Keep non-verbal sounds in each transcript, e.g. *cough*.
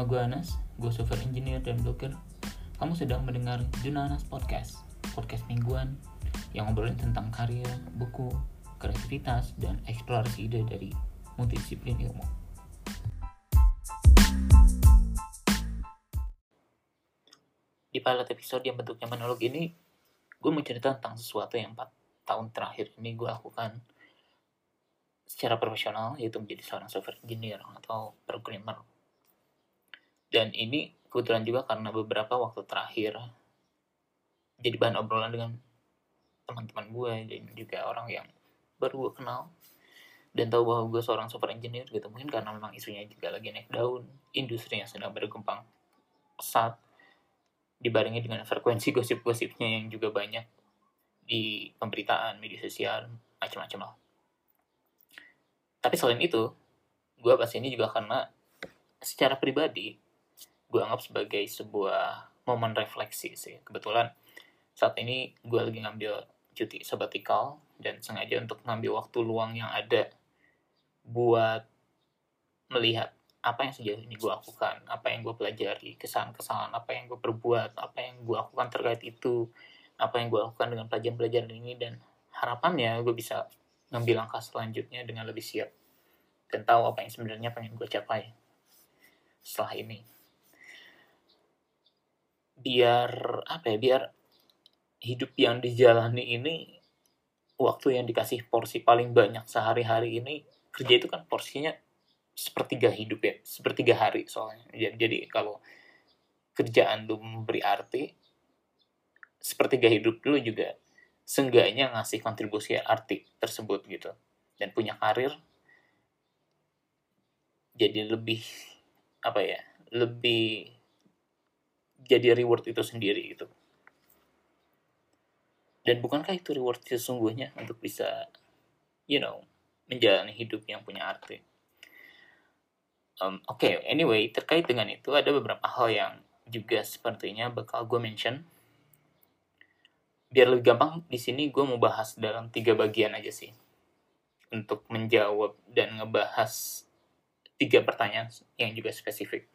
Nama gue Anas, gue software engineer dan blogger. Kamu sedang mendengar Junanas Podcast, podcast mingguan yang ngobrolin tentang karya, buku, kreativitas, dan eksplorasi ide dari multidisiplin ilmu. Di pilot episode yang bentuknya monolog ini, gue mau cerita tentang sesuatu yang 4 tahun terakhir ini gue lakukan secara profesional, yaitu menjadi seorang software engineer atau programmer dan ini kebetulan juga karena beberapa waktu terakhir jadi bahan obrolan dengan teman-teman gue dan juga orang yang baru gue kenal dan tahu bahwa gue seorang software engineer gitu. Mungkin karena memang isunya juga lagi naik daun industri yang sedang berkembang pesat dibarengi dengan frekuensi gosip-gosipnya yang juga banyak di pemberitaan media sosial macam-macam lah. Tapi selain itu gue pas ini juga karena secara pribadi gue anggap sebagai sebuah momen refleksi sih. Kebetulan saat ini gue lagi ngambil cuti sabbatical dan sengaja untuk ngambil waktu luang yang ada buat melihat apa yang sejauh ini gue lakukan, apa yang gue pelajari, kesalahan-kesalahan apa yang gue perbuat, apa yang gue lakukan terkait itu, apa yang gue lakukan dengan pelajaran-pelajaran ini dan harapannya gue bisa ngambil langkah selanjutnya dengan lebih siap dan tahu apa yang sebenarnya pengen gue capai setelah ini biar apa ya biar hidup yang dijalani ini waktu yang dikasih porsi paling banyak sehari-hari ini kerja itu kan porsinya sepertiga hidup ya sepertiga hari soalnya. Jadi, jadi kalau kerjaan lu memberi arti sepertiga hidup lu juga seenggaknya ngasih kontribusi arti tersebut gitu. Dan punya karir jadi lebih apa ya lebih jadi reward itu sendiri gitu. Dan bukankah itu reward sesungguhnya untuk bisa you know menjalani hidup yang punya arti? Um, oke okay, anyway terkait dengan itu ada beberapa hal yang juga sepertinya bakal gue mention. Biar lebih gampang di sini gue mau bahas dalam tiga bagian aja sih. Untuk menjawab dan ngebahas tiga pertanyaan yang juga spesifik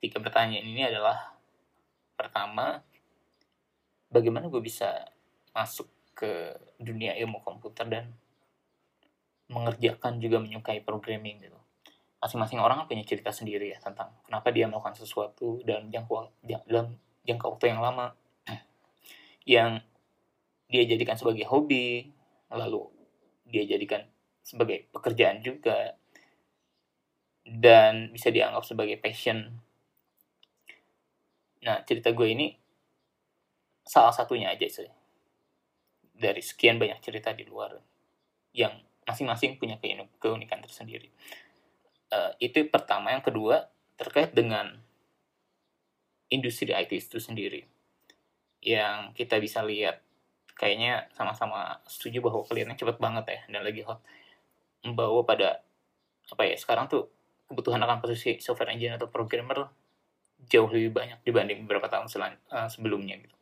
tiga pertanyaan ini adalah pertama bagaimana gue bisa masuk ke dunia ilmu komputer dan mengerjakan juga menyukai programming gitu. Masing-masing orang punya cerita sendiri ya tentang kenapa dia melakukan sesuatu dalam jangka dalam jangka waktu yang lama. *clears throat* Yang dia jadikan sebagai hobi lalu dia jadikan sebagai pekerjaan juga dan bisa dianggap sebagai passion Nah, cerita gue ini salah satunya aja sih. Dari sekian banyak cerita di luar yang masing-masing punya keunikan tersendiri. Uh, itu pertama. Yang kedua, terkait dengan industri IT itu sendiri. Yang kita bisa lihat kayaknya sama-sama setuju bahwa kelihatannya cepat banget ya dan lagi hot membawa pada apa ya sekarang tuh kebutuhan akan posisi software engineer atau programmer jauh lebih banyak dibanding beberapa tahun uh, sebelumnya gitu.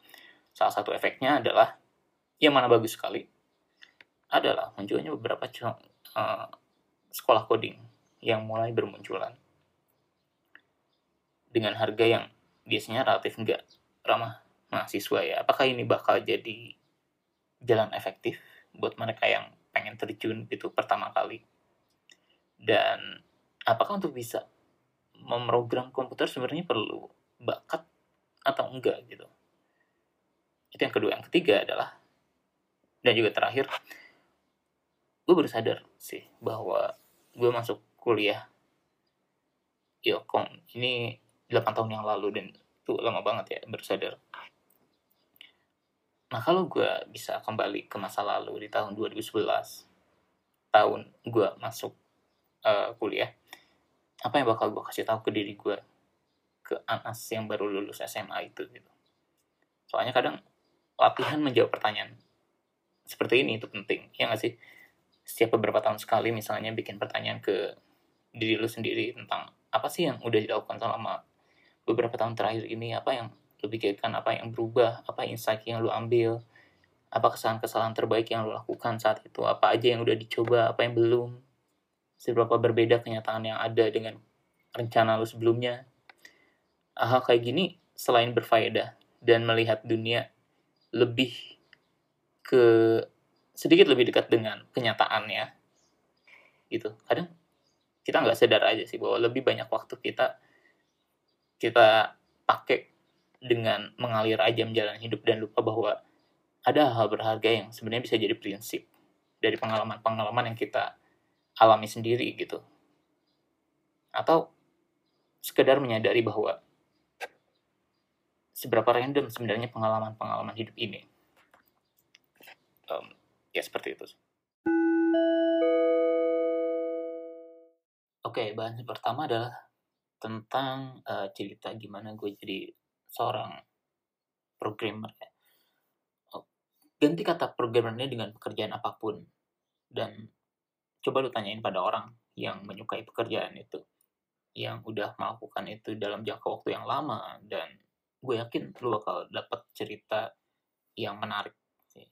Salah satu efeknya adalah yang mana bagus sekali adalah munculnya beberapa uh, sekolah coding yang mulai bermunculan dengan harga yang biasanya relatif enggak ramah mahasiswa ya. Apakah ini bakal jadi jalan efektif buat mereka yang pengen terjun itu pertama kali? Dan apakah untuk bisa memprogram komputer sebenarnya perlu bakat atau enggak gitu. Itu yang kedua. Yang ketiga adalah, dan juga terakhir, gue baru sadar sih bahwa gue masuk kuliah Ilkom ini 8 tahun yang lalu dan itu lama banget ya baru sadar. Nah kalau gue bisa kembali ke masa lalu di tahun 2011, tahun gue masuk uh, kuliah, apa yang bakal gue kasih tahu ke diri gue ke Anas yang baru lulus SMA itu gitu. Soalnya kadang latihan menjawab pertanyaan seperti ini itu penting ya nggak sih? Setiap beberapa tahun sekali misalnya bikin pertanyaan ke diri lu sendiri tentang apa sih yang udah dilakukan selama beberapa tahun terakhir ini apa yang lu pikirkan apa yang berubah apa insight yang lu ambil apa kesalahan-kesalahan terbaik yang lu lakukan saat itu apa aja yang udah dicoba apa yang belum seberapa berbeda kenyataan yang ada dengan rencana lu sebelumnya. Hal kayak gini selain berfaedah dan melihat dunia lebih ke sedikit lebih dekat dengan kenyataannya gitu. Kadang kita nggak sadar aja sih bahwa lebih banyak waktu kita kita pakai dengan mengalir aja menjalani hidup dan lupa bahwa ada hal berharga yang sebenarnya bisa jadi prinsip dari pengalaman-pengalaman yang kita alami sendiri gitu. Atau sekedar menyadari bahwa seberapa random sebenarnya pengalaman-pengalaman hidup ini. Um, ya seperti itu. Oke, okay, bahan pertama adalah tentang uh, cerita gimana gue jadi seorang programmer ya. Ganti kata programmernya dengan pekerjaan apa pun dan coba lu tanyain pada orang yang menyukai pekerjaan itu yang udah melakukan itu dalam jangka waktu yang lama dan gue yakin lu bakal dapat cerita yang menarik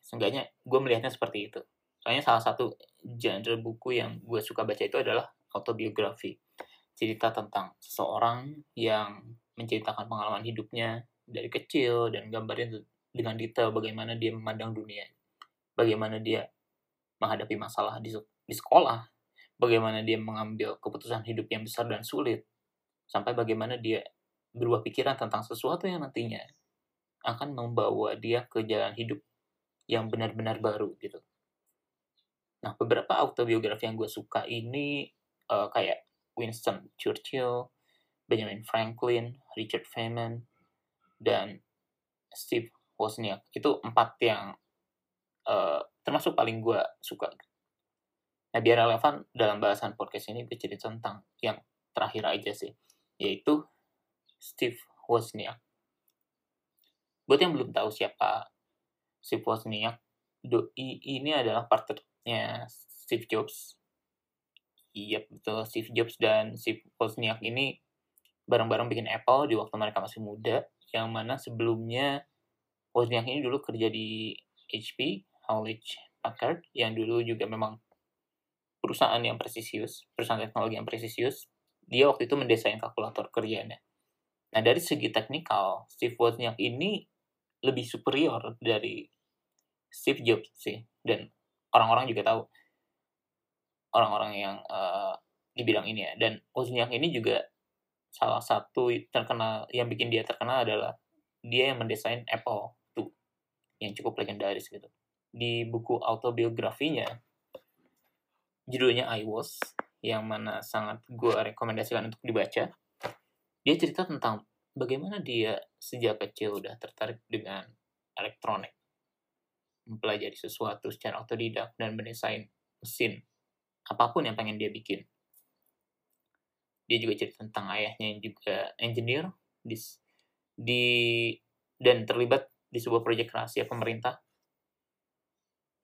seenggaknya gue melihatnya seperti itu. Soalnya salah satu genre buku yang gue suka baca itu adalah autobiografi. Cerita tentang seseorang yang menceritakan pengalaman hidupnya dari kecil dan gambarin dengan detail bagaimana dia memandang dunia, bagaimana dia menghadapi masalah di, di sekolah, bagaimana dia mengambil keputusan hidup yang besar dan sulit, sampai bagaimana dia berubah pikiran tentang sesuatu yang nantinya akan membawa dia ke jalan hidup yang benar-benar baru gitu. Nah, beberapa autobiografi yang gue suka ini uh, kayak Winston Churchill, Benjamin Franklin, Richard Feynman, dan Steve Wozniak itu empat yang uh, termasuk paling gue suka nah biar relevan dalam bahasan podcast ini gue cerita tentang yang terakhir aja sih yaitu Steve Wozniak. Buat yang belum tahu siapa Steve Wozniak doi ini adalah partnernya Steve Jobs. Iya betul Steve Jobs dan Steve Wozniak ini bareng-bareng bikin Apple di waktu mereka masih muda yang mana sebelumnya Wozniak ini dulu kerja di HP, Hewlett Packard, yang dulu juga memang perusahaan yang presisius, perusahaan teknologi yang presisius. Dia waktu itu mendesain kalkulator kerjanya. Nah, dari segi teknikal, Steve Wozniak ini lebih superior dari Steve Jobs sih. Dan orang-orang juga tahu orang-orang yang uh, di bidang ini ya. Dan Wozniak ini juga salah satu terkenal yang bikin dia terkenal adalah dia yang mendesain Apple II yang cukup legendaris gitu. Di buku autobiografinya judulnya I Was yang mana sangat gue rekomendasikan untuk dibaca. Dia cerita tentang bagaimana dia sejak kecil udah tertarik dengan elektronik. Mempelajari sesuatu secara otodidak dan mendesain mesin apa pun yang pengen dia bikin dia juga cerita tentang ayahnya yang juga engineer di, di dan terlibat di sebuah proyek rahasia pemerintah.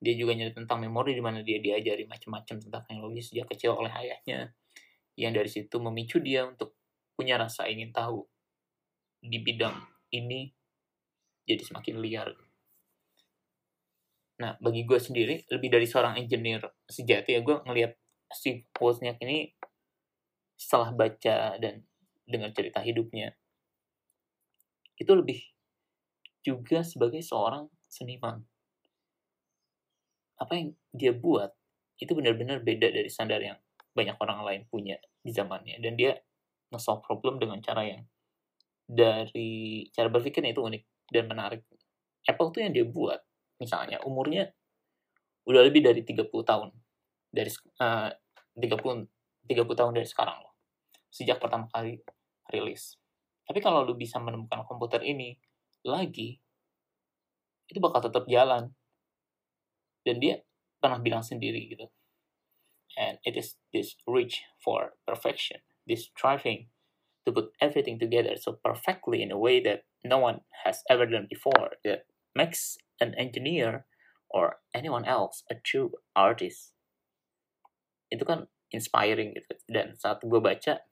Dia juga nyerita tentang memori di mana dia diajari macam-macam tentang teknologi sejak kecil oleh ayahnya. Yang dari situ memicu dia untuk punya rasa ingin tahu di bidang ini jadi semakin liar. Nah, bagi gue sendiri, lebih dari seorang engineer sejati ya, gue ngelihat Steve Wozniak ini setelah baca dan dengar cerita hidupnya itu lebih juga sebagai seorang seniman apa yang dia buat itu benar-benar beda dari standar yang banyak orang lain punya di zamannya dan dia nge-solve problem dengan cara yang dari cara berpikirnya itu unik dan menarik Apple tuh yang dia buat misalnya umurnya udah lebih dari 30 tahun dari uh, 30 30 tahun dari sekarang loh sejak pertama kali rilis. Tapi kalau lu bisa menemukan komputer ini lagi, itu bakal tetap jalan. Dan dia pernah bilang sendiri gitu. And it is this reach for perfection, this striving to put everything together so perfectly in a way that no one has ever done before that makes an engineer or anyone else a true artist. Itu kan inspiring gitu. Dan saat gue baca,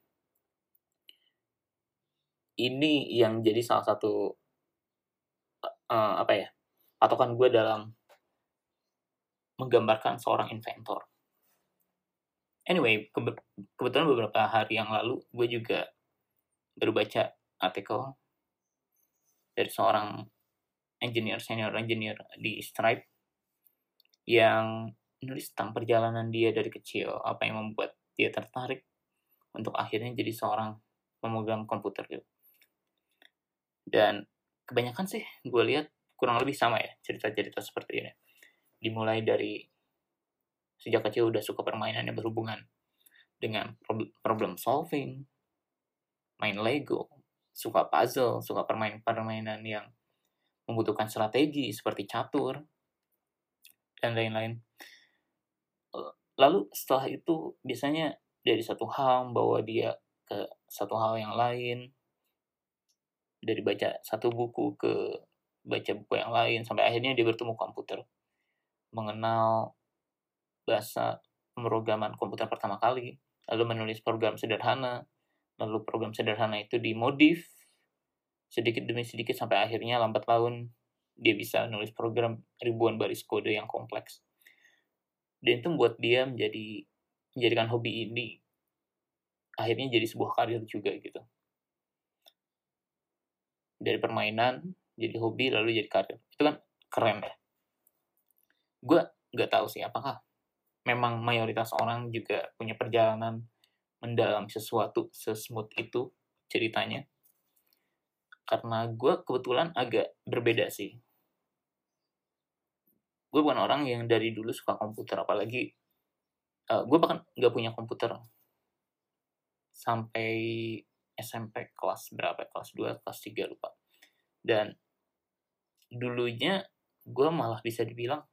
ini yang jadi salah satu uh, apa ya patokan gue dalam menggambarkan seorang inventor. anyway kebe- kebetulan beberapa hari yang lalu gue juga baru baca artikel dari seorang engineer senior engineer di Stripe yang nulis tentang perjalanan dia dari kecil apa yang membuat dia tertarik untuk akhirnya jadi seorang pemegang komputer gitu dan kebanyakan sih gue lihat kurang lebih sama ya cerita-cerita seperti ini dimulai dari sejak kecil udah suka permainan yang berhubungan dengan problem solving main Lego suka puzzle suka permainan-permainan yang membutuhkan strategi seperti catur dan lain-lain. Lalu setelah itu biasanya dari satu hal membawa dia ke satu hal yang lain dari baca satu buku ke baca buku yang lain sampai akhirnya dia bertemu komputer mengenal bahasa pemrograman komputer pertama kali lalu menulis program sederhana lalu program sederhana itu dimodif sedikit demi sedikit sampai akhirnya lambat laun dia bisa nulis program ribuan baris kode yang kompleks. Dan itu membuat dia menjadi menjadikan hobi ini akhirnya jadi sebuah karir juga gitu. Dari permainan jadi hobi lalu jadi karir. Itu kan keren ya gue nggak tahu sih apakah memang mayoritas orang juga punya perjalanan mendalam sesuatu sesmooth itu ceritanya. Karena gue kebetulan agak berbeda sih. Gue bukan orang yang dari dulu suka komputer apalagi uh, gue bahkan nggak punya komputer. Sampai SMP kelas berapa kelas 2 kelas 3 lupa. Dan dulunya gue malah bisa dibilang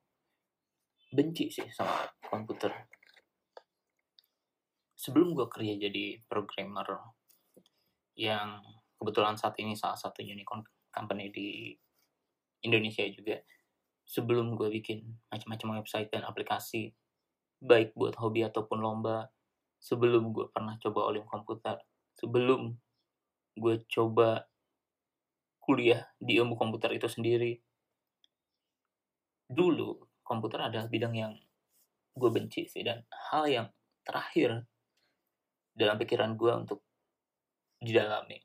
benci sih sama komputer. Sebelum gue kerja jadi programmer yang kebetulan saat ini salah satu unicorn company di Indonesia juga sebelum gue bikin macam-macam website dan aplikasi baik buat hobi ataupun lomba sebelum gue pernah coba olim komputer sebelum gue coba kuliah di ilmu komputer itu sendiri dulu komputer adalah bidang yang gue benci sih dan hal yang terakhir dalam pikiran gue untuk didalami.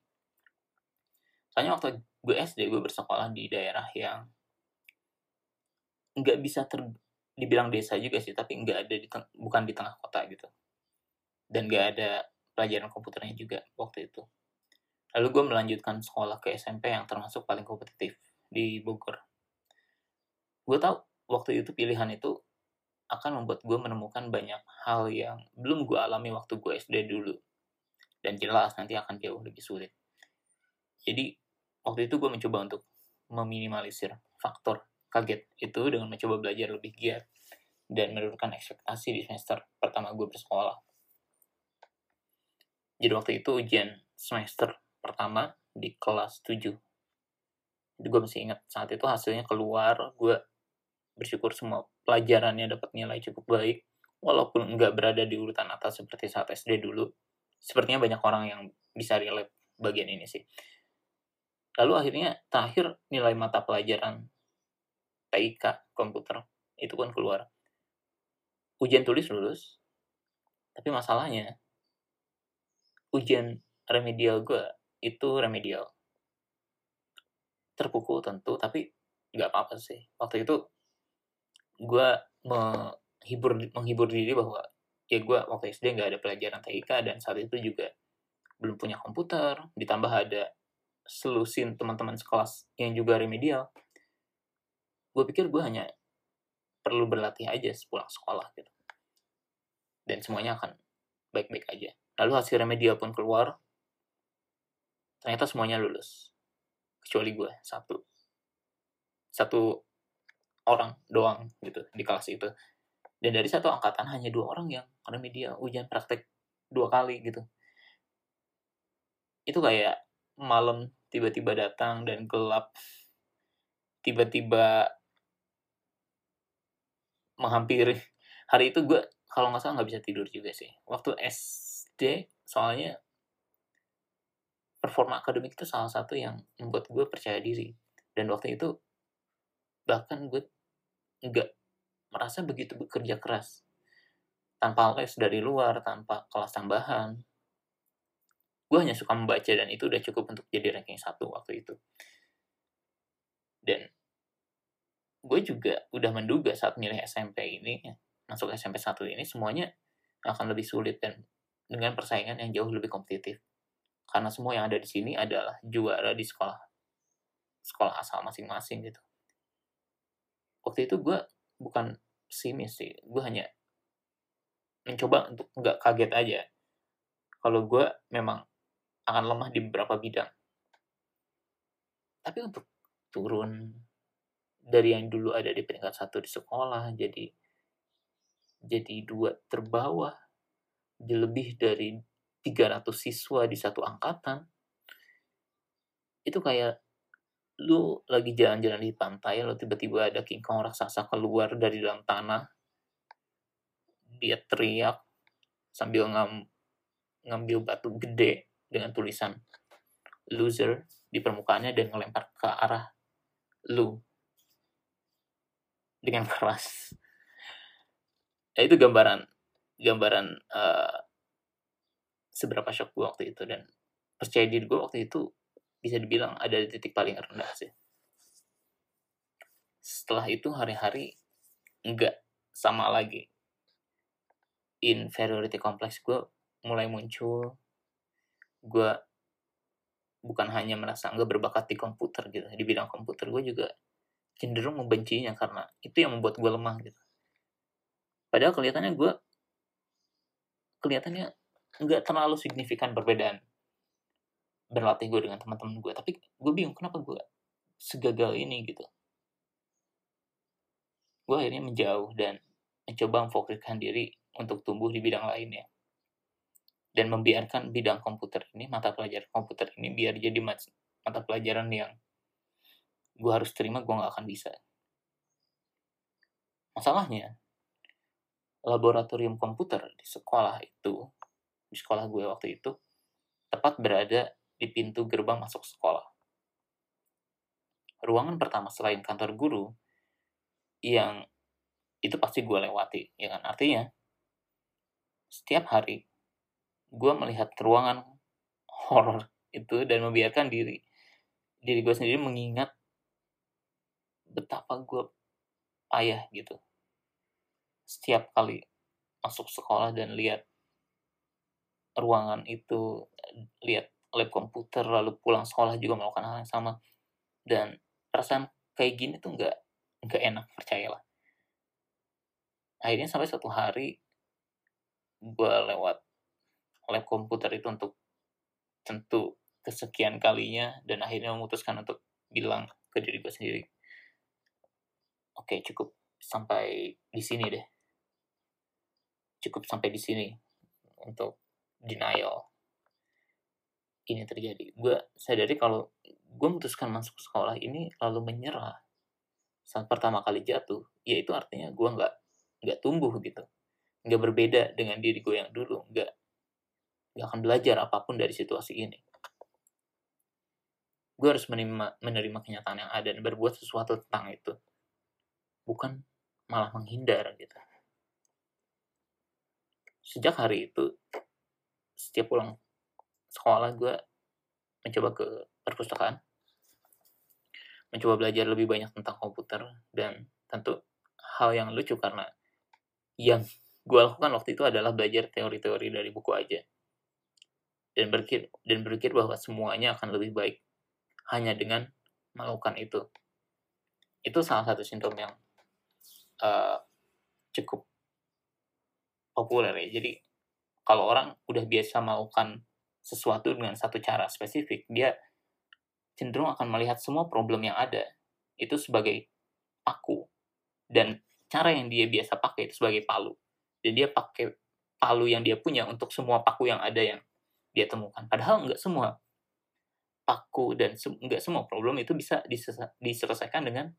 Soalnya waktu gue SD gue bersekolah di daerah yang nggak bisa ter dibilang desa juga sih tapi nggak ada di bukan di tengah kota gitu. Dan nggak ada pelajaran komputernya juga waktu itu. Lalu gue melanjutkan sekolah ke SMP yang termasuk paling kompetitif di Bogor. Gue tahu waktu itu pilihan itu akan membuat gue menemukan banyak hal yang belum gue alami waktu gue SD dulu dan jelas nanti akan jauh lebih sulit jadi waktu itu gue mencoba untuk meminimalisir faktor kaget itu dengan mencoba belajar lebih giat dan menurunkan ekspektasi di semester pertama gue bersekolah. Jadi waktu itu ujian semester pertama di kelas 7. Jadi gue masih ingat saat itu hasilnya keluar, gue bersyukur semua pelajarannya dapat nilai cukup baik, walaupun nggak berada di urutan atas seperti saat SD dulu. Sepertinya banyak orang yang bisa relate bagian ini sih. Lalu akhirnya terakhir nilai mata pelajaran TIK komputer itu kan keluar ujian tulis lulus tapi masalahnya ujian remedial gue itu remedial terpukul tentu tapi nggak apa-apa sih waktu itu gue menghibur menghibur diri bahwa ya gue waktu SD nggak ada pelajaran TIK dan saat itu juga belum punya komputer ditambah ada selusin teman-teman sekelas yang juga remedial gue pikir gue hanya perlu berlatih aja sepulang sekolah gitu. Dan semuanya akan baik-baik aja. Lalu hasil remedial pun keluar ternyata semuanya lulus. Kecuali gue satu. Satu orang doang gitu di kelas itu. Dan dari satu angkatan hanya dua orang yang remedial ujian praktek dua kali gitu. Itu kayak malam tiba-tiba datang dan gelap tiba-tiba menghampiri. Hari itu gue kalau nggak salah nggak bisa tidur juga sih. Waktu SD soalnya performa akademik itu salah satu yang membuat gue percaya diri. Dan waktu itu bahkan gue nggak merasa begitu bekerja keras. Tanpa les dari luar tanpa kelas tambahan. Gue hanya suka membaca dan itu udah cukup untuk jadi ranking satu waktu itu. Dan gue juga udah menduga saat milih SMP ini masuk SMP 1 ini semuanya akan lebih sulit dan dengan persaingan yang jauh lebih kompetitif. Karena semua yang ada di sini adalah juara di sekolah sekolah asal masing-masing gitu waktu itu gue bukan pesimis sih gue hanya mencoba untuk nggak kaget aja kalau gue memang akan lemah di beberapa bidang. Tapi untuk turun dari yang dulu ada di peringkat satu di sekolah jadi jadi dua terbawah di lebih dari 300 siswa di satu angkatan itu kayak lu lagi jalan-jalan di pantai lo tiba-tiba ada king kong raksasa keluar dari dalam tanah dia teriak sambil ngam, ngambil batu gede dengan tulisan loser di permukaannya dan ngelempar ke arah lu dengan keras. Ya, itu gambaran gambaran uh, seberapa shock gue waktu itu dan percaya diri gue waktu itu bisa dibilang ada di titik paling rendah sih. Setelah itu hari-hari enggak sama lagi. Inferiority complex gue mulai muncul gue bukan hanya merasa nggak berbakat di komputer gitu di bidang komputer gue juga cenderung membencinya karena itu yang membuat gue lemah gitu padahal kelihatannya gue kelihatannya nggak terlalu signifikan perbedaan berlatih gue dengan teman-teman gue tapi gue bingung kenapa gue segagal ini gitu. Gue akhirnya menjauh dan mencoba memfokuskan diri untuk tumbuh di bidang lainnya dan membiarkan bidang komputer ini mata pelajaran komputer ini biar jadi mata pelajaran yang gue harus terima gue nggak akan bisa. Masalahnya laboratorium komputer di sekolah itu di sekolah gue waktu itu tepat berada di pintu gerbang masuk sekolah. Ruangan pertama selain kantor guru yang itu pasti gue lewati ya kan? Artinya setiap hari gue melihat ruangan *laughs* horor itu dan membiarkan diri diri gue sendiri mengingat betapa gue payah gitu. Setiap kali masuk sekolah dan lihat ruangan itu lihat lab komputer lalu pulang sekolah juga melakukan hal yang sama. Dan perasaan kayak gini tuh nggak nggak enak percayalah. Akhirnya sampai satu hari gue lewat lab komputer itu untuk tentu kesekian kalinya dan akhirnya memutuskan untuk bilang ke diri gue sendiri oke okay, cukup sampai di sini deh. Cukup sampai di sini untuk denial ini terjadi gue sadari kalau gue memutuskan masuk sekolah ini lalu menyerah saat pertama kali jatuh ya itu artinya gue nggak nggak tumbuh gitu nggak berbeda dengan diri gue yang dulu nggak gak akan belajar apa pun dari situasi ini. Gue harus menerima, menerima kenyataan yang ada dan berbuat sesuatu tentang itu. Bukan malah menghindar gitu. Sejak hari itu, setiap pulang sekolah gue mencoba ke perpustakaan, mencoba belajar lebih banyak tentang komputer, dan tentu hal yang lucu karena yang gue lakukan waktu itu adalah belajar teori-teori dari buku aja dan berpikir dan berpikir bahwa semuanya akan lebih baik hanya dengan melakukan itu. Itu salah satu sindrom yang uh, cukup populer ya. Jadi kalau orang udah biasa melakukan sesuatu dengan satu cara spesifik, dia cenderung akan melihat semua problem yang ada itu sebagai paku dan cara yang dia biasa pakai itu sebagai palu. Dan dia pakai palu yang dia punya untuk semua paku yang ada yang dia temukan. Padahal nggak semua paku dan se nggak semua problem itu bisa diselesaikan dengan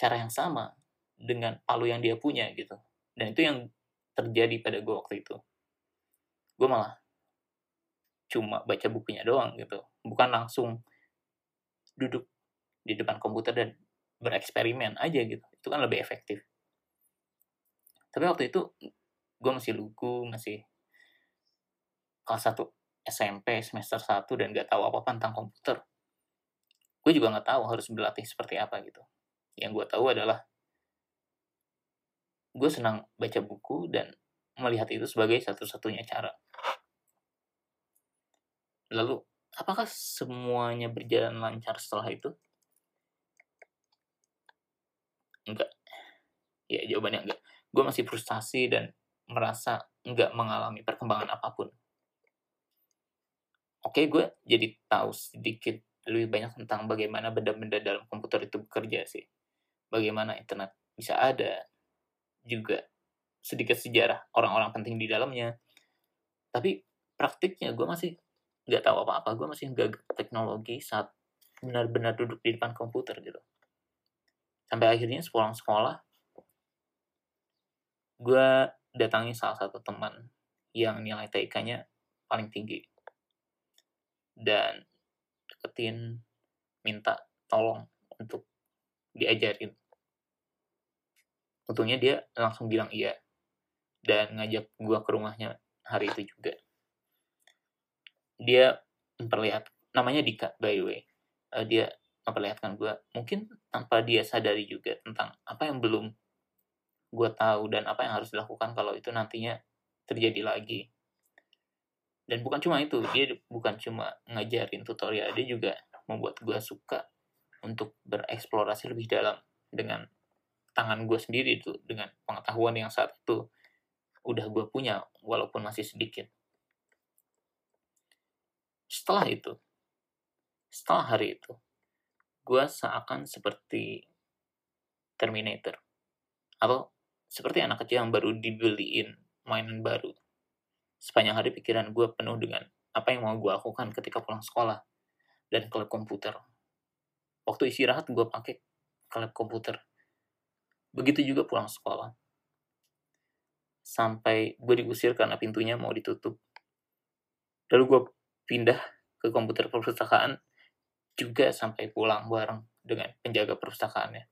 cara yang sama dengan palu yang dia punya gitu. Dan itu yang terjadi pada gue waktu itu. Gue malah cuma baca bukunya doang gitu. Bukan langsung duduk di depan komputer dan bereksperimen aja gitu. Itu kan lebih efektif. Tapi waktu itu gue masih lugu masih kelas 1 SMP semester 1 dan gak tahu apa-apa tentang komputer gue juga nggak tahu harus berlatih seperti apa gitu yang gue tahu adalah gue senang baca buku dan melihat itu sebagai satu-satunya cara lalu apakah semuanya berjalan lancar setelah itu? Enggak. Ya jawabannya enggak. Gue masih frustasi dan merasa enggak mengalami perkembangan apa pun. Oke gue jadi tahu sedikit lebih banyak tentang bagaimana benda-benda dalam komputer itu bekerja sih. Bagaimana internet bisa ada juga sedikit sejarah orang-orang penting di dalamnya. Tapi praktiknya gue masih nggak tahu apa-apa. Gue masih nggak teknologi saat benar-benar duduk di depan komputer gitu. Sampai akhirnya sepulang sekolah gue datangi salah satu teman yang nilai TIK-nya paling tinggi. Dan deketin minta tolong untuk diajarin. Untungnya dia langsung bilang iya dan ngajak gue ke rumahnya hari itu juga dia memperlihat namanya Dika by the way. Uh, dia memperlihatkan gue mungkin tanpa dia sadari juga tentang apa yang belum gue tahu dan apa yang harus dilakukan kalau itu nantinya terjadi lagi. Dan bukan cuma itu dia bukan cuma ngajarin tutorial dia juga membuat gue suka untuk bereksplorasi lebih dalam dengan tangan gue sendiri itu dengan pengetahuan yang saat itu udah gue punya walaupun masih sedikit setelah itu setelah hari itu gue seakan seperti Terminator atau seperti anak kecil yang baru dibeliin mainan baru Sepanjang hari pikiran gue penuh dengan apa yang mau gue lakukan ketika pulang sekolah dan klub komputer. Waktu istirahat gue pakai klub komputer. Begitu juga pulang sekolah. Sampai gue diusir karena pintunya mau ditutup. Lalu gue pindah ke komputer perpustakaan juga sampai pulang bareng dengan penjaga perpustakaannya.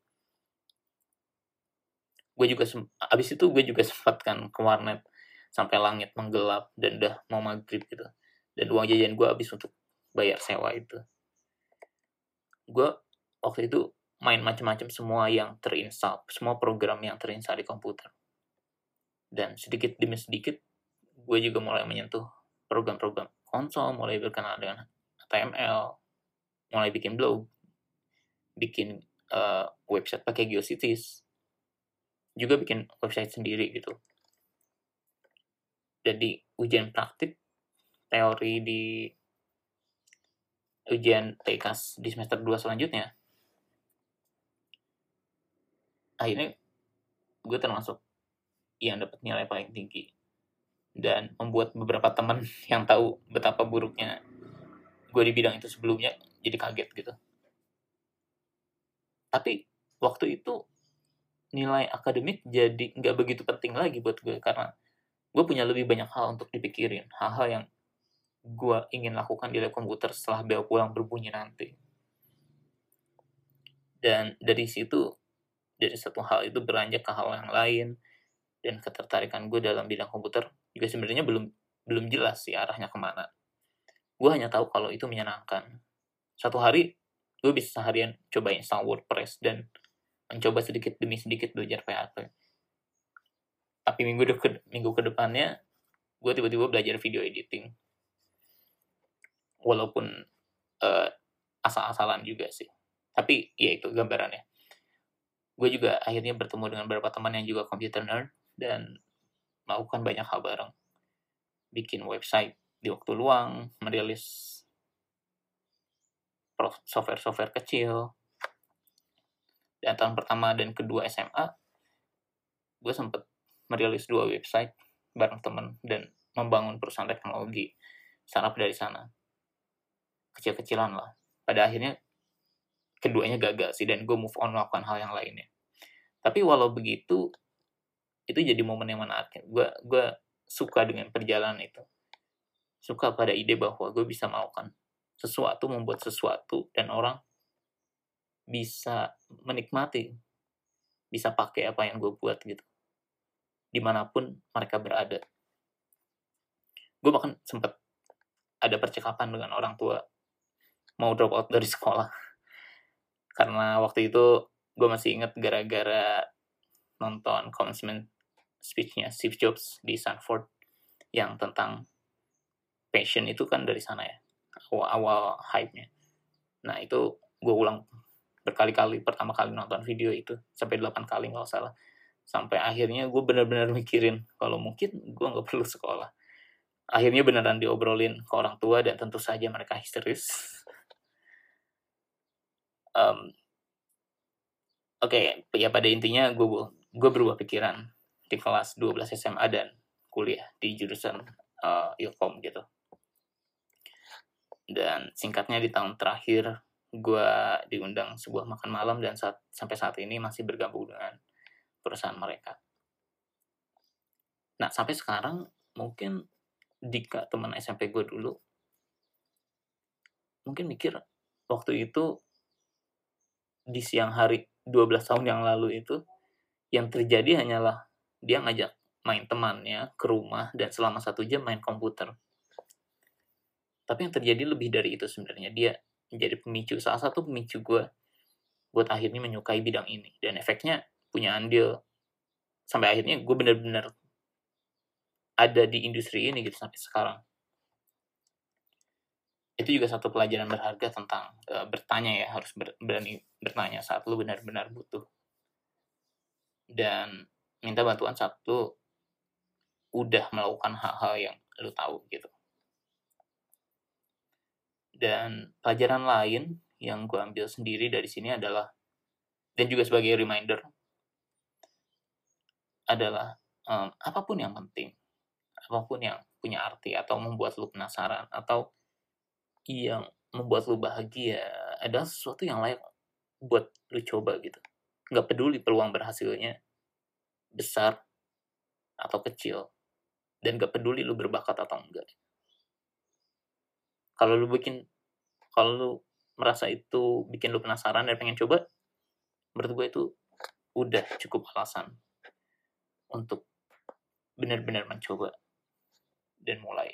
Gue juga abis itu gue juga sempatkan ke warnet sampai langit menggelap dan udah mau maghrib gitu. Dan uang jajan gue habis untuk bayar sewa itu. Gue waktu itu main macam-macam semua yang terinstall semua program yang terinstall di komputer. Dan sedikit demi sedikit gue juga mulai menyentuh program-program konsol mulai berkenal dengan HTML mulai bikin blog bikin uh, website pakai GeoCities juga bikin website sendiri gitu. Jadi ujian praktik teori di ujian TK di semester 2 selanjutnya akhirnya gue termasuk yang dapat nilai paling tinggi dan membuat beberapa teman yang tahu betapa buruknya gue di bidang itu sebelumnya jadi kaget gitu. Tapi waktu itu nilai akademik jadi nggak begitu penting lagi buat gue karena gue punya lebih banyak hal untuk dipikirin hal-hal yang gue ingin lakukan di lab komputer setelah bel pulang berbunyi nanti. Dan dari situ dari satu hal itu beranjak ke hal yang lain dan ketertarikan gue dalam bidang komputer juga sebenarnya belum belum jelas sih arahnya ke mana. Gue hanya tahu kalau itu menyenangkan. Satu hari gue bisa seharian coba install WordPress dan mencoba sedikit demi sedikit belajar PHP tapi minggu ke minggu ke depannya gue tiba-tiba belajar video editing. Walaupun uh, asal-asalan juga sih. Tapi ya itu gambarannya. Gue juga akhirnya bertemu dengan beberapa teman yang juga computer nerd dan melakukan banyak hal bareng. Bikin website di waktu luang merilis software-software kecil. Dan tahun pertama dan kedua SMA gue sempet merilis dua website bareng temen dan membangun perusahaan teknologi startup dari sana. Kecil-kecilan lah. Pada akhirnya keduanya gagal sih dan gue move on melakukan hal yang lainnya. Tapi walau begitu itu jadi momen yang menarik. Gue gue suka dengan perjalanan itu. Suka pada ide bahwa gue bisa melakukan sesuatu membuat sesuatu dan orang bisa menikmati bisa pakai apa yang gue buat gitu. Di mana pun mereka berada. Gue bahkan sempat ada percakapan dengan orang tua mau drop out dari sekolah. Karena waktu itu gue masih inget gara-gara nonton commencement speechnya Steve Jobs di Stanford yang tentang passion itu kan dari sana ya awal-awal hype-nya. Nah itu gue ulang berkali-kali pertama kali nonton video itu sampai 8 kali nggak salah. Sampai akhirnya gue benar-benar mikirin kalau mungkin gue nggak perlu sekolah. Akhirnya beneran diobrolin ke orang tua dan tentu saja mereka histeris. Um, oke okay, ya pada intinya gue gue berubah pikiran di kelas 12 SMA dan kuliah di jurusan uh, ilkom gitu. Dan singkatnya di tahun terakhir gue diundang sebuah makan malam dan saat, sampai saat ini masih bergabung dengan perusahaan mereka. Nah sampai sekarang mungkin Dika teman SMP gue dulu mungkin mikir waktu itu di siang hari 12 tahun yang lalu itu yang terjadi hanyalah dia ngajak main temannya ke rumah dan selama satu jam main komputer. Tapi yang terjadi lebih dari itu sebenarnya dia menjadi pemicu salah satu pemicu gue buat akhirnya menyukai bidang ini. Dan efeknya punya andil sampai akhirnya gue bener-bener ada di industri ini gitu sampai sekarang. Itu juga satu pelajaran berharga tentang uh, bertanya ya harus ber, berani bertanya saat lu benar-benar butuh. Dan minta bantuan saat udah melakukan hal-hal yang lu tahu gitu dan pelajaran lain yang gue ambil sendiri dari sini adalah dan juga sebagai reminder adalah um, apa pun yang penting apa pun yang punya arti atau membuat lu penasaran atau yang membuat lu bahagia adalah sesuatu yang layak buat lu coba gitu. Nggak peduli peluang berhasilnya besar atau kecil. Dan nggak peduli lu berbakat atau enggak. Kalau lu bikin, kalau lu merasa itu bikin lu penasaran dan pengen coba, menurut gue itu udah cukup alasan untuk benar-benar mencoba dan mulai.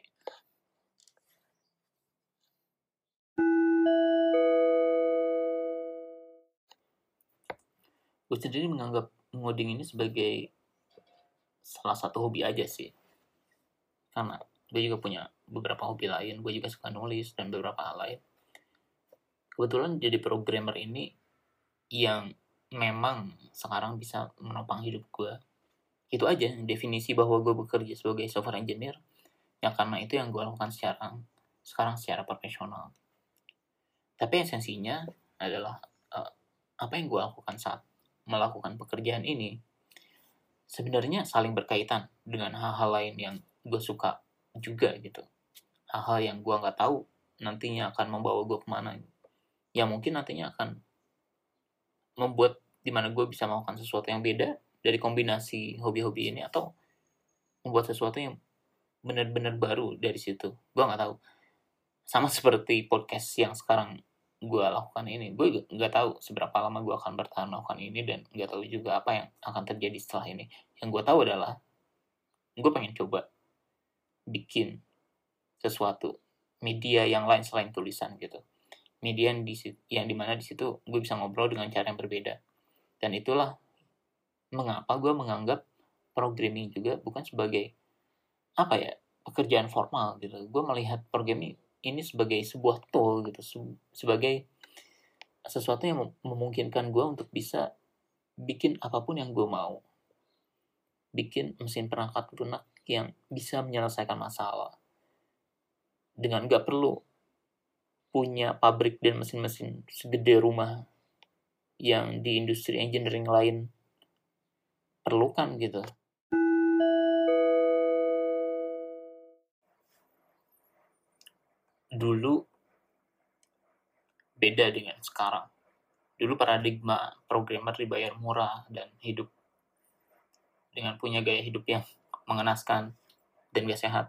gue sendiri menganggap ngoding ini sebagai salah satu hobi aja sih. Karena gue juga punya beberapa hobi lain gue juga suka nulis dan beberapa hal lain. Kebetulan jadi programmer ini yang memang sekarang bisa menopang hidup gue. Itu aja definisi bahwa gue bekerja sebagai software engineer yang karena itu yang gue lakukan sekarang sekarang secara profesional. Tapi esensinya adalah uh, apa yang gue lakukan saat melakukan pekerjaan ini sebenarnya saling berkaitan dengan hal-hal lain yang gue suka juga gitu. Hal-hal yang gue nggak tahu nantinya akan membawa gue ke mana. Yang mungkin nantinya akan membuat di mana gue bisa melakukan sesuatu yang beda dari kombinasi hobi-hobi ini atau membuat sesuatu yang benar-benar baru dari situ. Gue nggak tahu. Sama seperti podcast yang sekarang gue lakukan ini. Gue nggak tahu seberapa lama gue akan bertahan melakukan ini dan nggak tahu juga apa yang akan terjadi setelah ini. Yang gue tahu adalah gue pengen coba bikin sesuatu media yang lain selain tulisan gitu. Media yang di yang di mana di situ gue bisa ngobrol dengan cara yang berbeda. Dan itulah mengapa gue menganggap programming juga bukan sebagai apa ya pekerjaan formal gitu. Gue melihat programming ini sebagai sebuah tool gitu sebagai sesuatu yang memungkinkan gue untuk bisa bikin apa pun yang gue mau. Bikin mesin perangkat lunak yang bisa menyelesaikan masalah. Dengan gak perlu punya pabrik dan mesin-mesin segede rumah yang di industri engineering lain perlukan gitu dulu beda dengan sekarang. Dulu paradigma programmer dibayar murah dan hidup dengan punya gaya hidup yang mengenaskan dan gak sehat.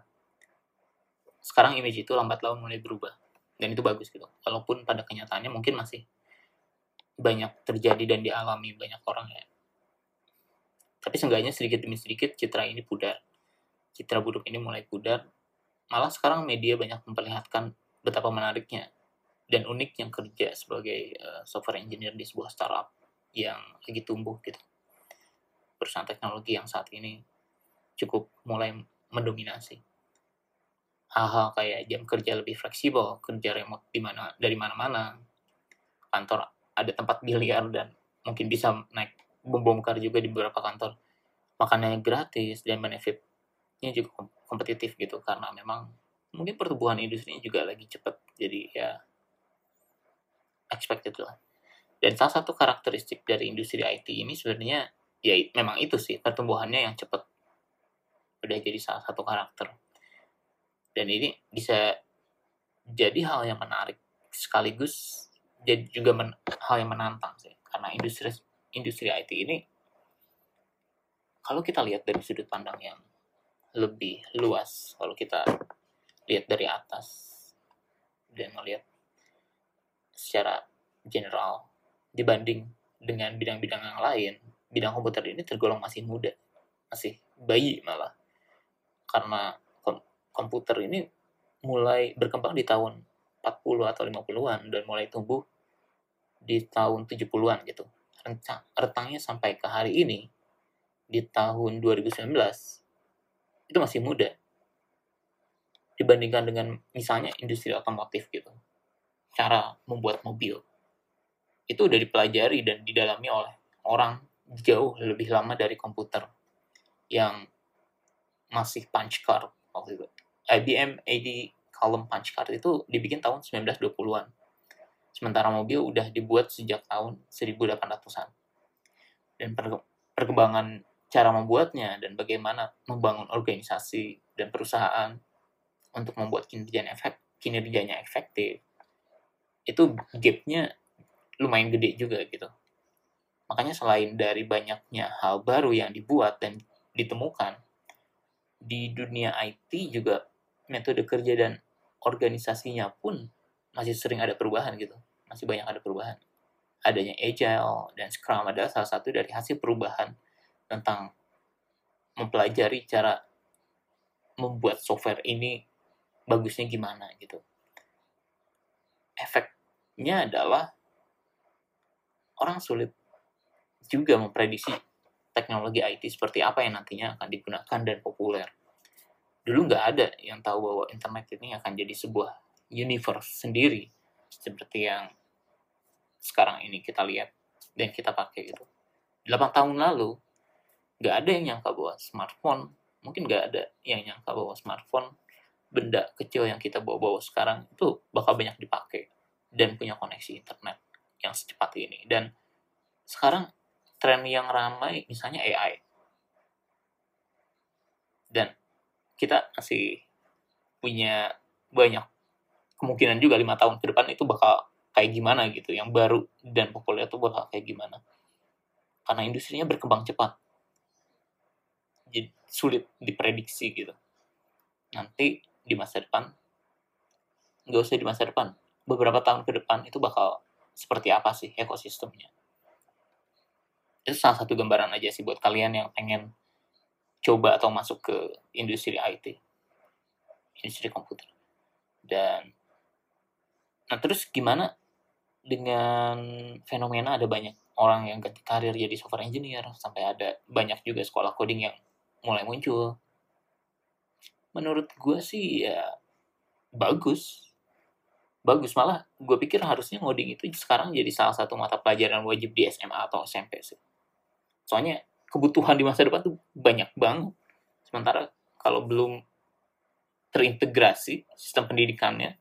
Sekarang image itu lambat laun mulai berubah. Dan itu bagus gitu. Walaupun pada kenyataannya mungkin masih banyak terjadi dan dialami banyak orang ya. tapi seenggaknya sedikit demi sedikit citra ini pudar citra buruk ini mulai pudar malah sekarang media banyak memperlihatkan betapa menariknya dan uniknya kerja sebagai uh, software engineer di sebuah startup yang lagi tumbuh gitu. Perusahaan teknologi yang saat ini cukup mulai mendominasi. Hal-hal kayak jam kerja lebih fleksibel kerja remote di mana dari mana-mana kantor ada tempat biliar dan mungkin bisa naik membongkar juga di beberapa kantor. Makanannya gratis dan benefitnya juga kompetitif gitu karena memang mungkin pertumbuhan industri juga lagi cepat jadi ya expected lah. Dan salah satu karakteristik dari industri IT ini sebenarnya ya memang itu sih pertumbuhannya yang cepat udah jadi salah satu karakter. Dan ini bisa jadi hal yang menarik sekaligus jadi juga men, hal yang menantang sih karena industri industri IT ini kalau kita lihat dari sudut pandang yang lebih luas kalau kita lihat dari atas dan melihat secara general dibanding dengan bidang-bidang yang lain bidang komputer ini tergolong masih muda, masih bayi malah. Karena kom komputer ini mulai berkembang di tahun 40 atau 50-an dan mulai tumbuh di tahun 70-an gitu. Rencang, retangnya sampai ke hari ini di tahun 2019 itu masih muda dibandingkan dengan misalnya industri otomotif gitu. Cara membuat mobil itu udah dipelajari dan didalami oleh orang jauh lebih lama dari komputer yang masih punch card waktu itu. IBM AD column punch card itu dibikin tahun 1920-an. Sementara mobil udah dibuat sejak tahun 1800-an. Dan perkembangan cara membuatnya dan bagaimana membangun organisasi dan perusahaan untuk membuat kinerjanya, efek, kinerjanya efektif itu gapnya lumayan gede juga gitu Makanya selain dari banyaknya hal baru yang dibuat dan ditemukan, di dunia IT juga metode kerja dan organisasinya pun masih sering ada perubahan gitu. Masih banyak ada perubahan. Adanya Agile dan Scrum adalah salah satu dari hasil perubahan tentang mempelajari cara membuat software ini bagusnya gimana gitu. Efeknya adalah orang sulit juga memprediksi teknologi IT seperti apa yang nantinya akan digunakan dan populer. Dulu nggak ada yang tahu bahwa internet ini akan jadi sebuah universe sendiri, seperti yang sekarang ini kita lihat dan kita pakai gitu. 8 tahun lalu, nggak ada yang nyangka bahwa smartphone, mungkin nggak ada yang nyangka bahwa smartphone, benda kecil yang kita bawa-bawa sekarang itu bakal banyak dipakai dan punya koneksi internet yang secepat ini. Dan sekarang tren yang ramai misalnya AI. Dan kita masih punya banyak kemungkinan juga lima tahun ke depan itu bakal kayak gimana gitu, yang baru dan populer itu bakal kayak gimana. Karena industrinya berkembang cepat. Jadi sulit diprediksi gitu. Nanti di masa depan, nggak usah di masa depan, beberapa tahun ke depan itu bakal seperti apa sih ekosistemnya? Itu salah satu gambaran aja sih buat kalian yang pengen coba atau masuk ke industri IT industri komputer. Dan nah terus gimana dengan fenomena ada banyak orang yang ganti karir jadi software engineer sampai ada banyak juga sekolah coding yang mulai muncul menurut gue sih ya bagus. Bagus malah gue pikir harusnya ngoding itu sekarang jadi salah satu mata pelajaran wajib di SMA atau SMP sih. Soalnya kebutuhan di masa depan tuh banyak banget. Sementara kalau belum terintegrasi sistem pendidikannya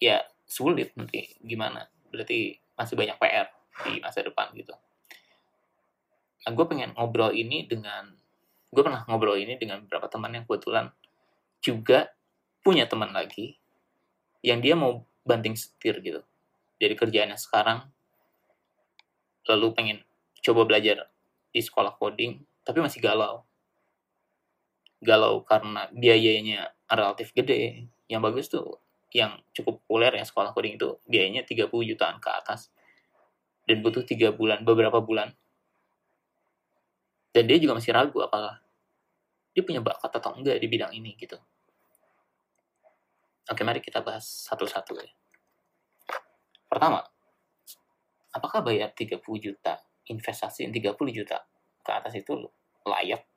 ya sulit nanti gimana. Berarti masih banyak PR di masa depan gitu. Nah gue pengen ngobrol ini dengan gue pernah ngobrol ini dengan beberapa teman yang kebetulan juga punya teman lagi yang dia mau banting setir gitu. Dari kerjaannya sekarang lalu pengen coba belajar di sekolah coding tapi masih galau. Galau karena biayanya relatif gede. Yang bagus tuh yang cukup populer ya sekolah coding itu biayanya 30 jutaan ke atas. Dan butuh tiga bulan beberapa bulan dan dia juga masih ragu apakah dia punya bakat atau enggak di bidang ini gitu. Oke mari kita bahas satu-satu ya. Pertama apakah bayar 30 juta investasi 30 juta ke atas itu layak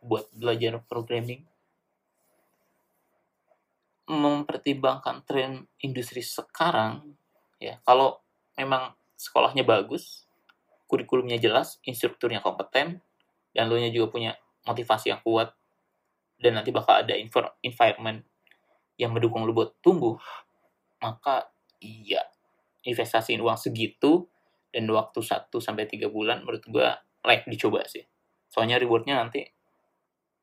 buat belajar programming? Mempertimbangkan tren industri sekarang ya kalau memang sekolahnya bagus kurikulumnya jelas instrukturnya kompeten dan lo nya juga punya motivasi yang kuat dan nanti bakal ada environment yang mendukung lo buat tumbuh maka iya investasiin uang segitu dan waktu 1 sampai 3 bulan menurut gua layak dicoba sih soalnya rewardnya nanti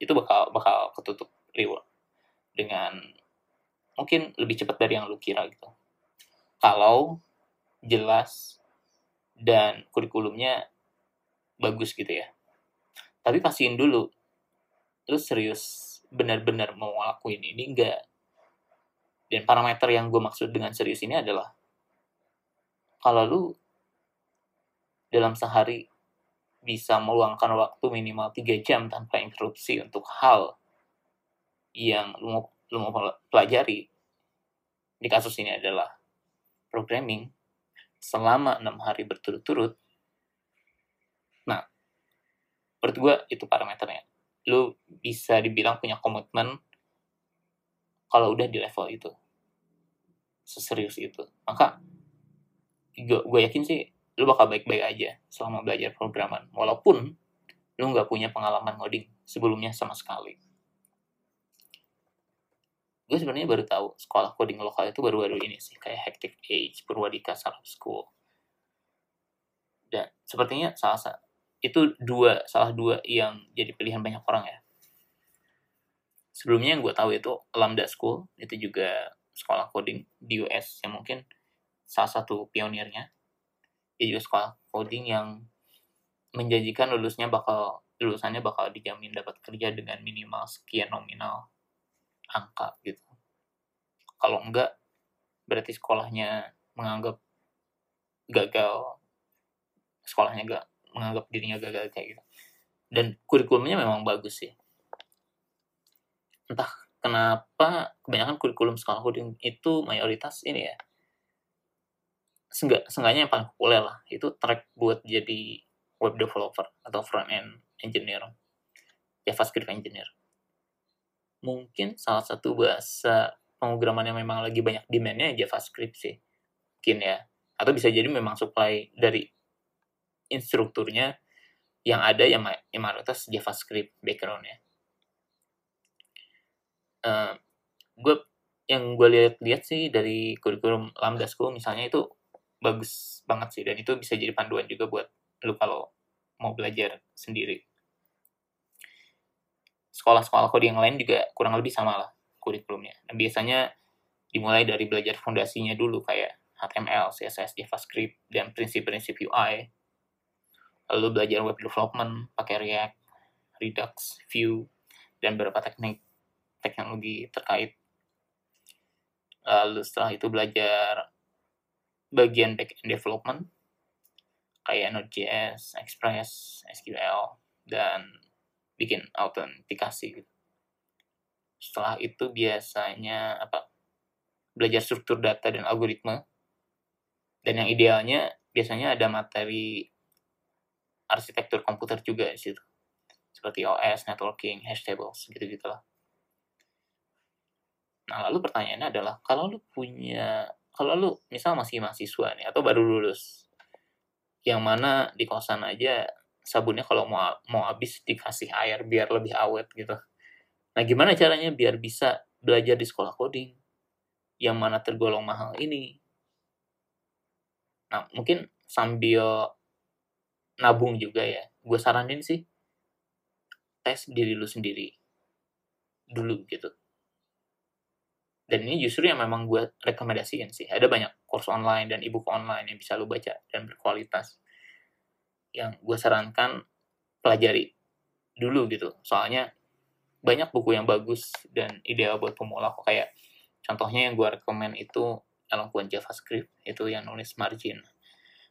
itu bakal bakal ketutup reward dengan mungkin lebih cepat dari yang lu kira gitu. Kalau jelas dan kurikulumnya bagus gitu ya. Tapi pastiin dulu, lu serius benar-benar mau ngelakuin ini enggak. Dan parameter yang gue maksud dengan serius ini adalah kalau lu dalam sehari bisa meluangkan waktu minimal 3 jam tanpa interupsi untuk hal yang lu mau lu mau pelajari di kasus ini adalah programming selama enam hari berturut-turut, menurut gue itu parameternya. Lu bisa dibilang punya komitmen kalau udah di level itu. Seserius itu. Maka, gue, yakin sih lu bakal baik-baik aja selama belajar programan. Walaupun lu nggak punya pengalaman ngoding sebelumnya sama sekali gue sebenarnya baru tahu sekolah coding lokal itu baru-baru ini sih kayak Hectic Age, Purwadika Startup School. Dan sepertinya salah satu itu dua salah dua yang jadi pilihan banyak orang ya. Sebelumnya yang gue tahu itu Lambda School itu juga sekolah coding di US yang mungkin salah satu pionirnya. Dia juga sekolah coding yang menjanjikan lulusnya bakal lulusannya bakal dijamin dapat kerja dengan minimal sekian nominal angka gitu. Kalau enggak, berarti sekolahnya menganggap gagal, sekolahnya gak menganggap dirinya gagal kayak gitu. Dan kurikulumnya memang bagus sih. Entah kenapa kebanyakan kurikulum sekolah coding itu mayoritas ini ya. Seenggak, seenggaknya yang paling populer lah. Itu track buat jadi web developer atau front end engineer. JavaScript engineer mungkin salah satu bahasa pemrograman yang memang lagi banyak demandnya JavaScript sih mungkin ya atau bisa jadi memang supply dari instrukturnya yang ada yang, mayoritas JavaScript backgroundnya uh, gue yang gue lihat-lihat sih dari kurikulum Lambda School misalnya itu bagus banget sih dan itu bisa jadi panduan juga buat lu kalau mau belajar sendiri sekolah-sekolah coding yang lain juga kurang lebih sama lah kurikulumnya. Dan biasanya dimulai dari belajar fondasinya dulu kayak HTML, CSS, JavaScript, dan prinsip-prinsip UI. Lalu belajar web development pakai React, Redux, Vue, dan beberapa teknik teknologi terkait. Lalu setelah itu belajar bagian backend development kayak Node.js, Express, SQL, dan bikin autentikasi gitu. Setelah itu biasanya apa? Belajar struktur data dan algoritma. Dan yang idealnya biasanya ada materi arsitektur komputer juga di situ. Seperti OS, networking, hash tables, gitu-gitu lah. Nah, lalu pertanyaannya adalah, kalau lu punya, kalau lu misal masih mahasiswa nih, atau baru lulus, yang mana di kosan aja sabunnya kalau mau mau habis dikasih air biar lebih awet gitu. Nah, gimana caranya biar bisa belajar di sekolah coding yang mana tergolong mahal ini? Nah, mungkin sambil nabung juga ya. Gue saranin sih tes diri lu sendiri dulu gitu. Dan ini justru yang memang gue rekomendasiin sih. Ada banyak course online dan ebook online yang bisa lu baca dan berkualitas yang gue sarankan pelajari dulu gitu soalnya banyak buku yang bagus dan ideal buat pemula kok kayak contohnya yang gue rekomend itu Elongkuan JavaScript itu yang nulis Margin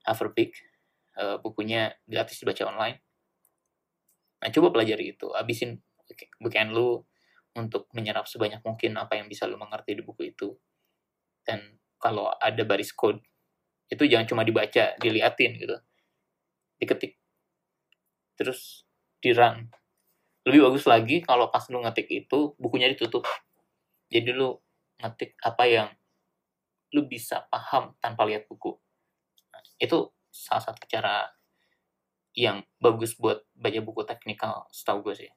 Haverbeek uh, bukunya gratis dibaca online. Nah coba pelajari itu. Abisin weekend lu untuk menyerap sebanyak mungkin apa yang bisa lu mengerti di buku itu. Dan kalau ada baris code itu jangan cuma dibaca diliatin gitu. Diketik. Terus di lebih bagus lagi kalau pas lu ngetik itu bukunya ditutup. Jadi lu ngetik apa yang lu bisa paham tanpa lihat buku. Nah, itu salah satu cara yang bagus buat baca buku teknikal setahu gue sih.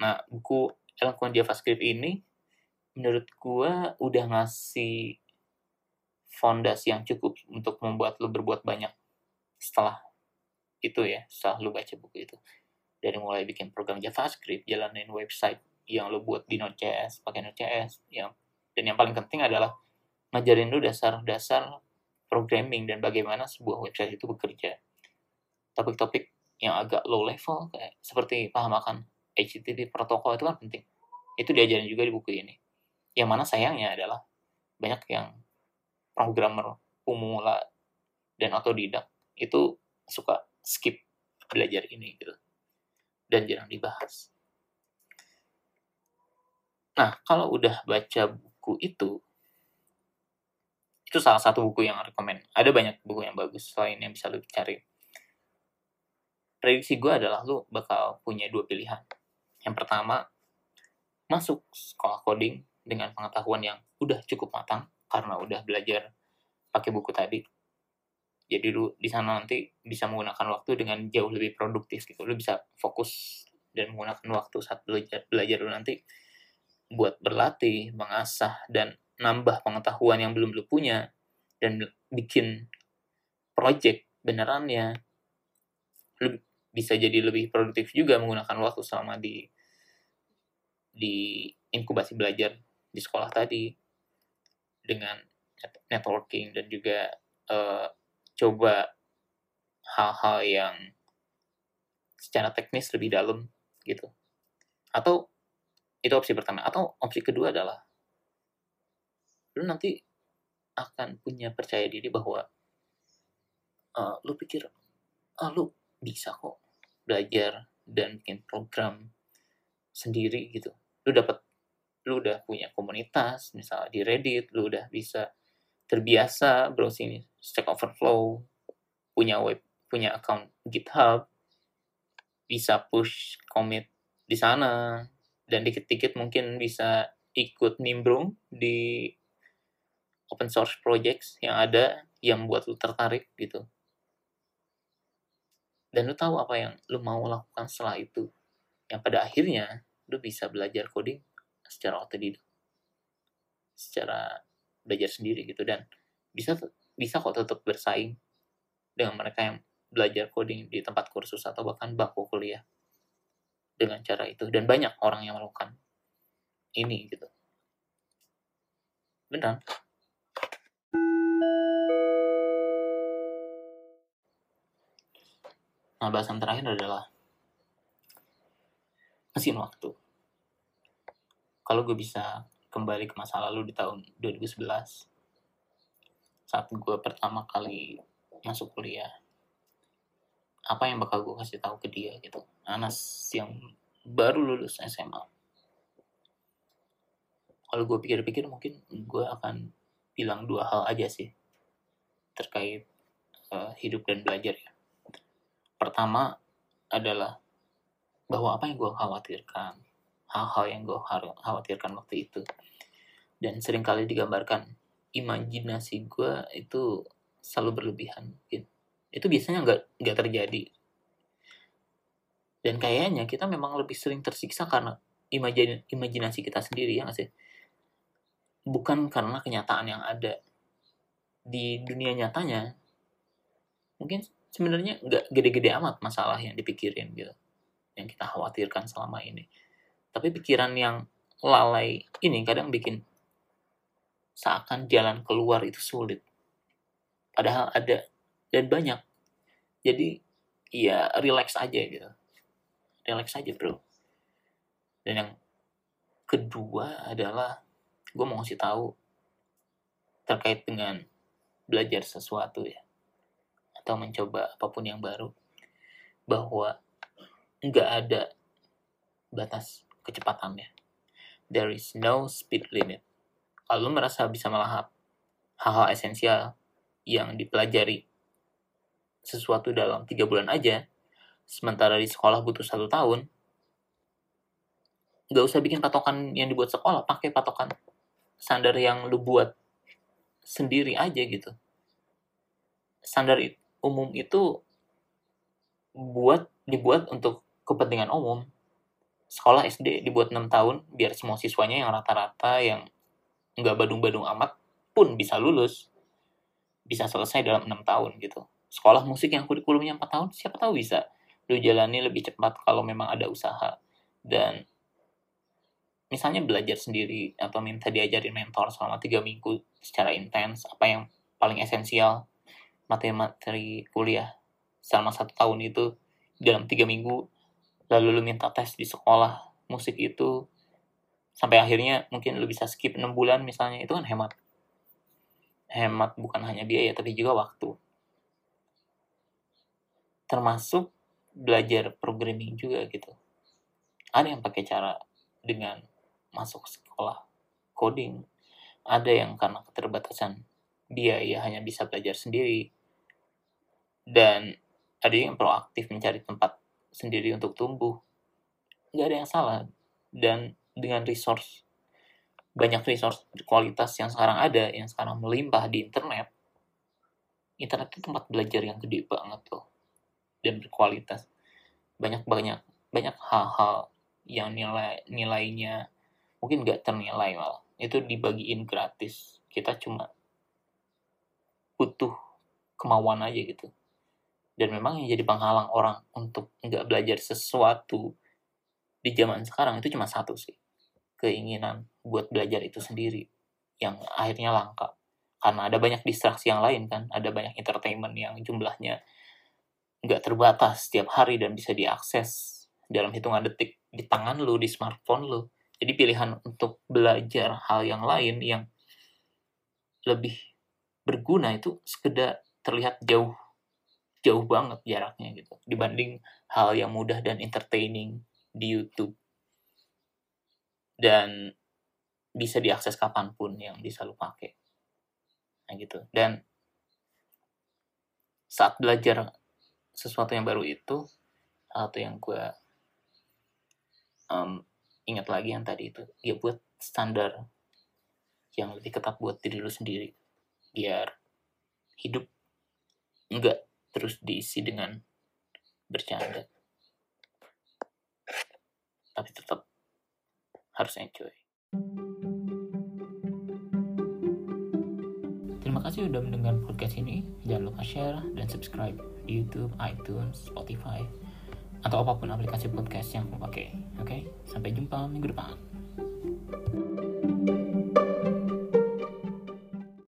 Nah buku Eloquent JavaScript ini menurut gue udah ngasih fondasi yang cukup untuk membuat lu berbuat banyak setelah itu ya setelah lu baca buku itu. Dari mulai bikin program JavaScript jalanin website yang lu buat di Node.js pakai Node.js yang dan yang paling penting adalah ngajarin lu dasar-dasar programming dan bagaimana sebuah website itu bekerja. Topik-topik yang agak low level kayak seperti paham akan HTTP protokol itu kan penting. Itu diajarin juga di buku ini. Yang mana sayangnya adalah banyak yang programmer pemula dan otodidak itu suka skip belajar ini gitu. Dan jarang dibahas. Nah, kalau udah baca buku itu, itu salah satu buku yang rekomend. Ada banyak buku yang bagus selain yang bisa lu cari. Prediksi gue adalah lu bakal punya dua pilihan. Yang pertama, masuk sekolah coding dengan pengetahuan yang udah cukup matang karena udah belajar pakai buku tadi jadi lu di sana nanti bisa menggunakan waktu dengan jauh lebih produktif gitu lu bisa fokus dan menggunakan waktu saat belajar belajar lu nanti buat berlatih mengasah dan nambah pengetahuan yang belum lu punya dan bikin project benerannya lu bisa jadi lebih produktif juga menggunakan waktu selama di di inkubasi belajar di sekolah tadi dengan networking dan juga uh, coba hal-hal yang secara teknis lebih dalam gitu. Atau itu opsi pertama. Atau opsi kedua adalah lu nanti akan punya percaya diri bahwa uh, lu pikir ah lu bisa kok belajar dan bikin program sendiri gitu. Lu dapat lu udah punya komunitas misalnya di Reddit, lu udah bisa terbiasa browsing Stack Overflow, punya web, punya account GitHub, bisa push commit di sana, dan dikit-dikit mungkin bisa ikut nimbrung di open source projects yang ada yang buat lu tertarik gitu. Dan lu tahu apa yang lu mau lakukan setelah itu. Yang pada akhirnya lu bisa belajar coding secara otodidak. Secara belajar sendiri gitu dan bisa bisa kok tetap bersaing dengan mereka yang belajar coding di tempat kursus atau bahkan bangku kuliah dengan cara itu dan banyak orang yang melakukan ini gitu benar nah bahasan terakhir adalah mesin waktu. Kalau gue bisa kembali ke masa lalu di tahun 2011 saat gue pertama kali masuk kuliah apa yang bakal gue kasih tahu ke dia gitu? Anas yang baru lulus SMA kalau gue pikir-pikir mungkin gue akan bilang dua hal aja sih terkait uh, hidup dan belajar ya. Pertama adalah bahwa apa yang gue khawatirkan hal-hal yang gue khawatirkan waktu itu. Dan sering kali digambarkan imajinasi gue itu selalu berlebihan itu biasanya nggak nggak terjadi. Dan kayaknya kita memang lebih sering tersiksa karena imajin imajinasi kita sendiri ya sih bukan karena kenyataan yang ada di dunia nyatanya mungkin sebenarnya nggak gede-gede amat masalah yang dipikirin gitu yang kita khawatirkan selama ini tapi pikiran yang lalai ini kadang bikin seakan jalan keluar itu sulit. Padahal ada dan banyak. Jadi ya relax aja gitu. Relax aja bro. Dan yang kedua adalah gue mau ngasih tahu terkait dengan belajar sesuatu ya atau mencoba apa pun yang baru bahwa nggak ada batas kecepatannya. There is no speed limit. Kalau merasa bisa melahap hal-hal esensial yang dipelajari sesuatu dalam tiga bulan aja, sementara di sekolah butuh satu tahun, nggak usah bikin patokan yang dibuat sekolah, pakai patokan standar yang lu buat sendiri aja gitu. Standar umum itu buat dibuat untuk kepentingan umum. Sekolah SD dibuat 6 tahun biar semua siswanya yang rata-rata yang nggak badung-badung amat pun bisa lulus. Bisa selesai dalam 6 tahun gitu. Sekolah musik yang kurikulumnya 4 tahun siapa tahu bisa lu jalani lebih cepat kalau memang ada usaha. Dan misalnya belajar sendiri atau minta diajarin mentor selama tiga minggu secara intens apa yang paling esensial? Materi-materi kuliah selama satu tahun itu dalam tiga minggu lalu lu minta tes di sekolah musik itu sampai akhirnya mungkin lu bisa skip enam bulan misalnya itu kan hemat. Hemat bukan hanya biaya tapi juga waktu. Termasuk belajar programming juga gitu. Ada yang pakai cara dengan masuk sekolah coding. Ada yang karena keterbatasan biaya hanya bisa belajar sendiri. Dan ada yang proaktif mencari tempat sendiri untuk tumbuh. Nggak ada yang salah. Dan dengan resource banyak resource kualitas yang sekarang ada yang sekarang melimpah di internet internet itu tempat belajar yang gede banget tuh. Dan berkualitas. Banyak banyak banyak hal-hal yang nilai nilainya mungkin nggak ternilai malah itu dibagiin gratis. Kita cuma butuh kemauan aja gitu. Dan memang yang jadi penghalang orang untuk nggak belajar sesuatu di zaman sekarang itu cuma satu sih. Keinginan buat belajar itu sendiri yang akhirnya langka. Karena ada banyak distraksi yang lain kan? Ada banyak entertainment yang jumlahnya nggak terbatas setiap hari dan bisa diakses dalam hitungan detik di tangan lu di smartphone lu jadi pilihan untuk belajar hal yang lain yang lebih berguna itu sekedar terlihat jauh jauh banget jaraknya gitu dibanding hal yang mudah dan entertaining di YouTube. Dan bisa diakses kapan pun yang bisa lu pakai. Nah gitu. Dan saat belajar sesuatu yang baru itu atau yang gue um, ingat lagi yang tadi itu. Ya buat standar yang lebih ketat buat diri lu sendiri. Biar hidup enggak terus diisi dengan bercanda. Tapi tetap harus enjoy. Terima kasih udah mendengar podcast ini. Jangan lupa share dan subscribe di YouTube, iTunes, Spotify atau apa pun aplikasi podcast yang kamu pakai. Oke, okay? sampai jumpa minggu depan.